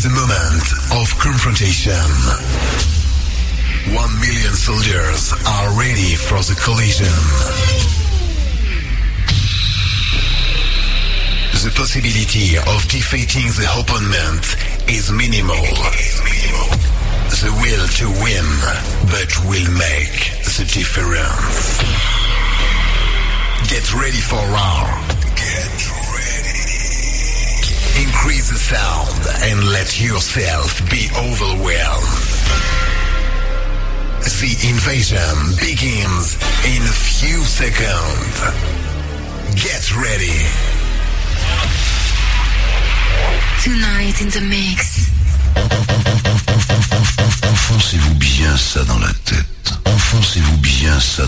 is the moment of confrontation. One million soldiers are ready for the collision. The possibility of defeating the opponent is minimal. The will to win, but will make the difference. Get ready for roar. Get. Increase the sound and let yourself be overwhelmed. The invasion begins in a few seconds. Get ready. Tonight in the mix. Enfoncez-vous bien ça dans la tête. Enfoncez-vous bien ça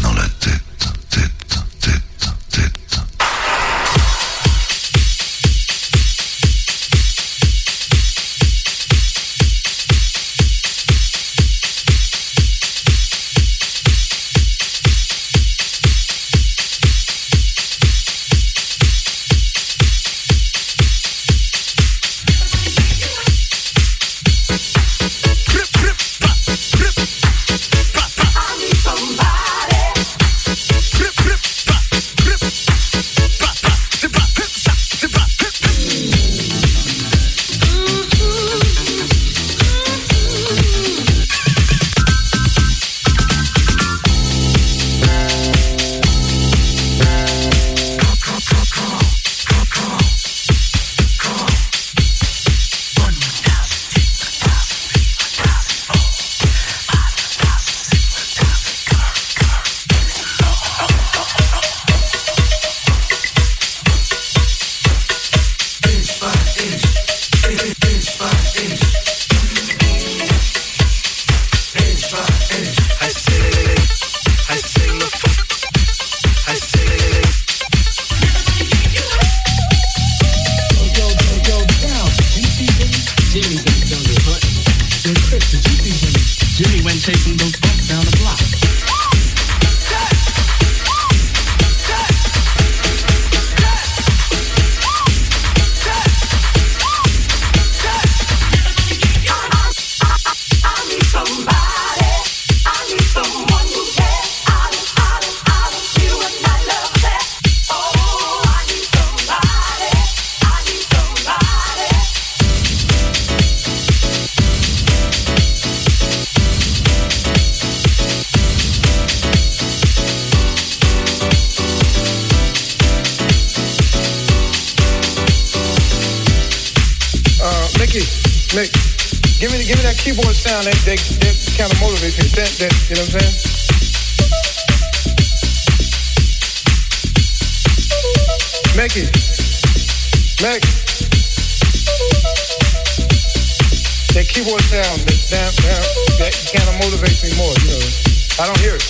Mick, give me give me that keyboard sound. That that, that kind of motivates me. That, that you know what I'm saying? Mickey, Mick, that keyboard sound. That that, that, that kind of motivates me more. You know, I don't hear it.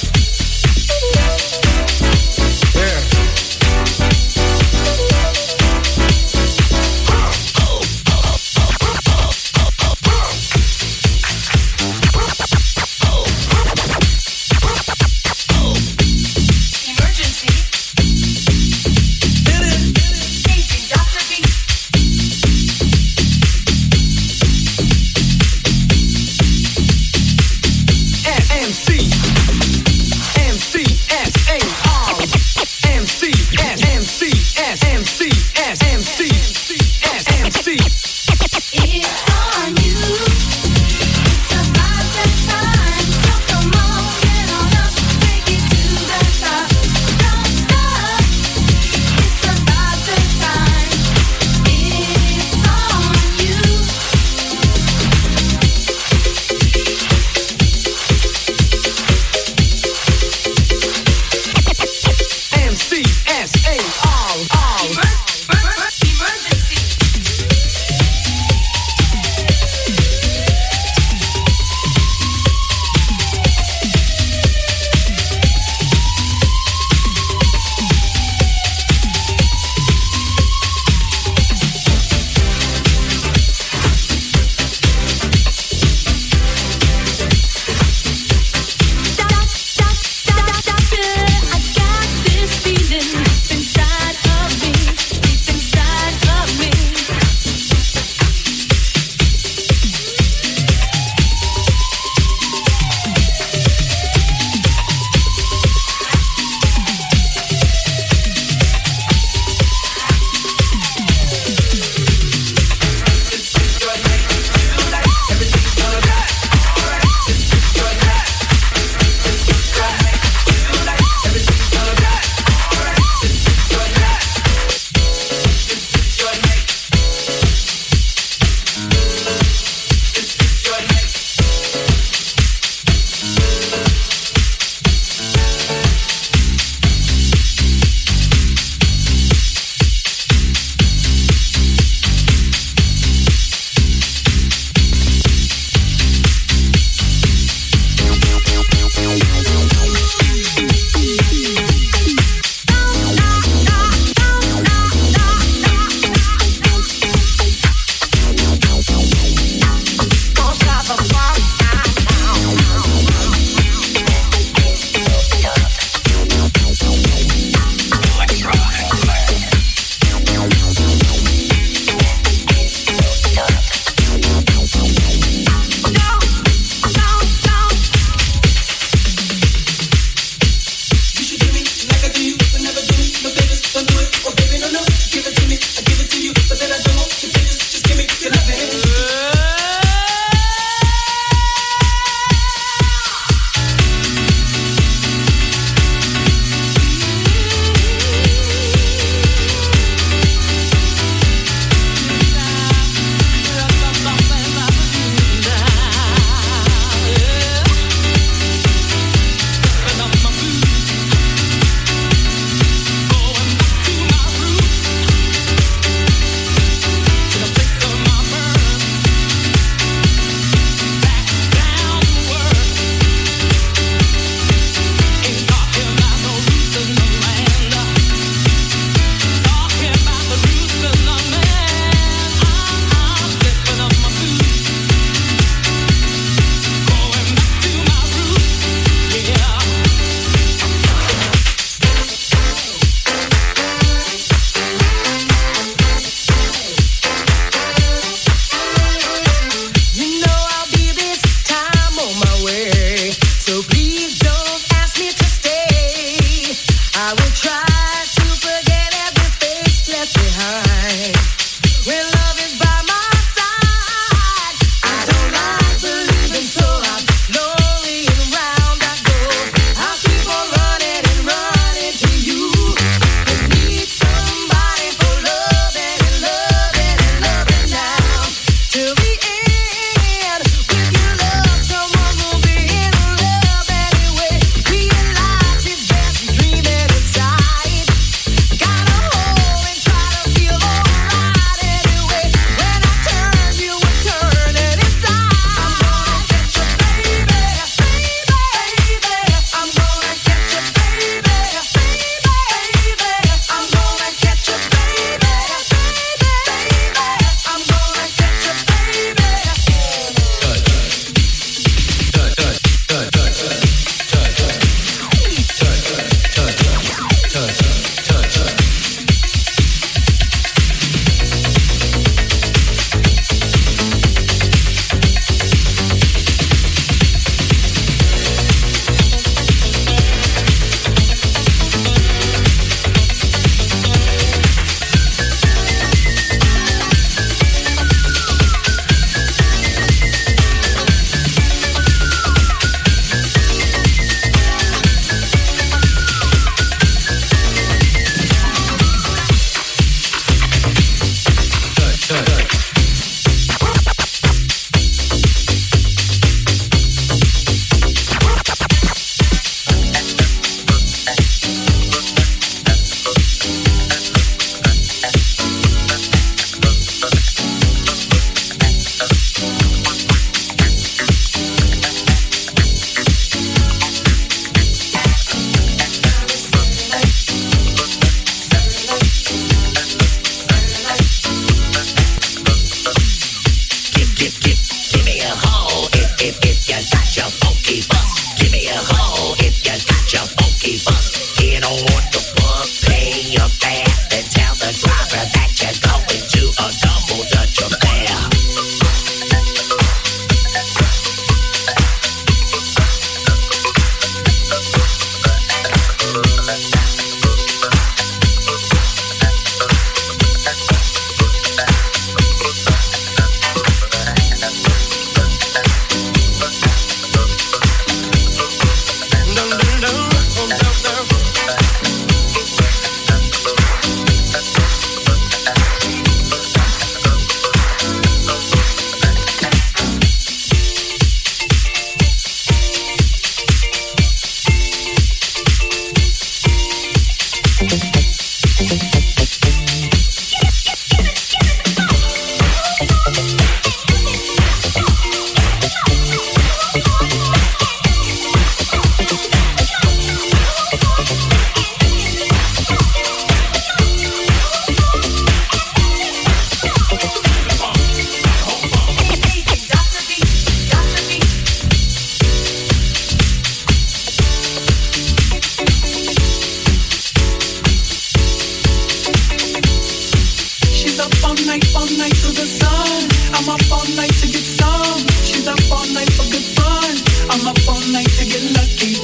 Night to get lucky.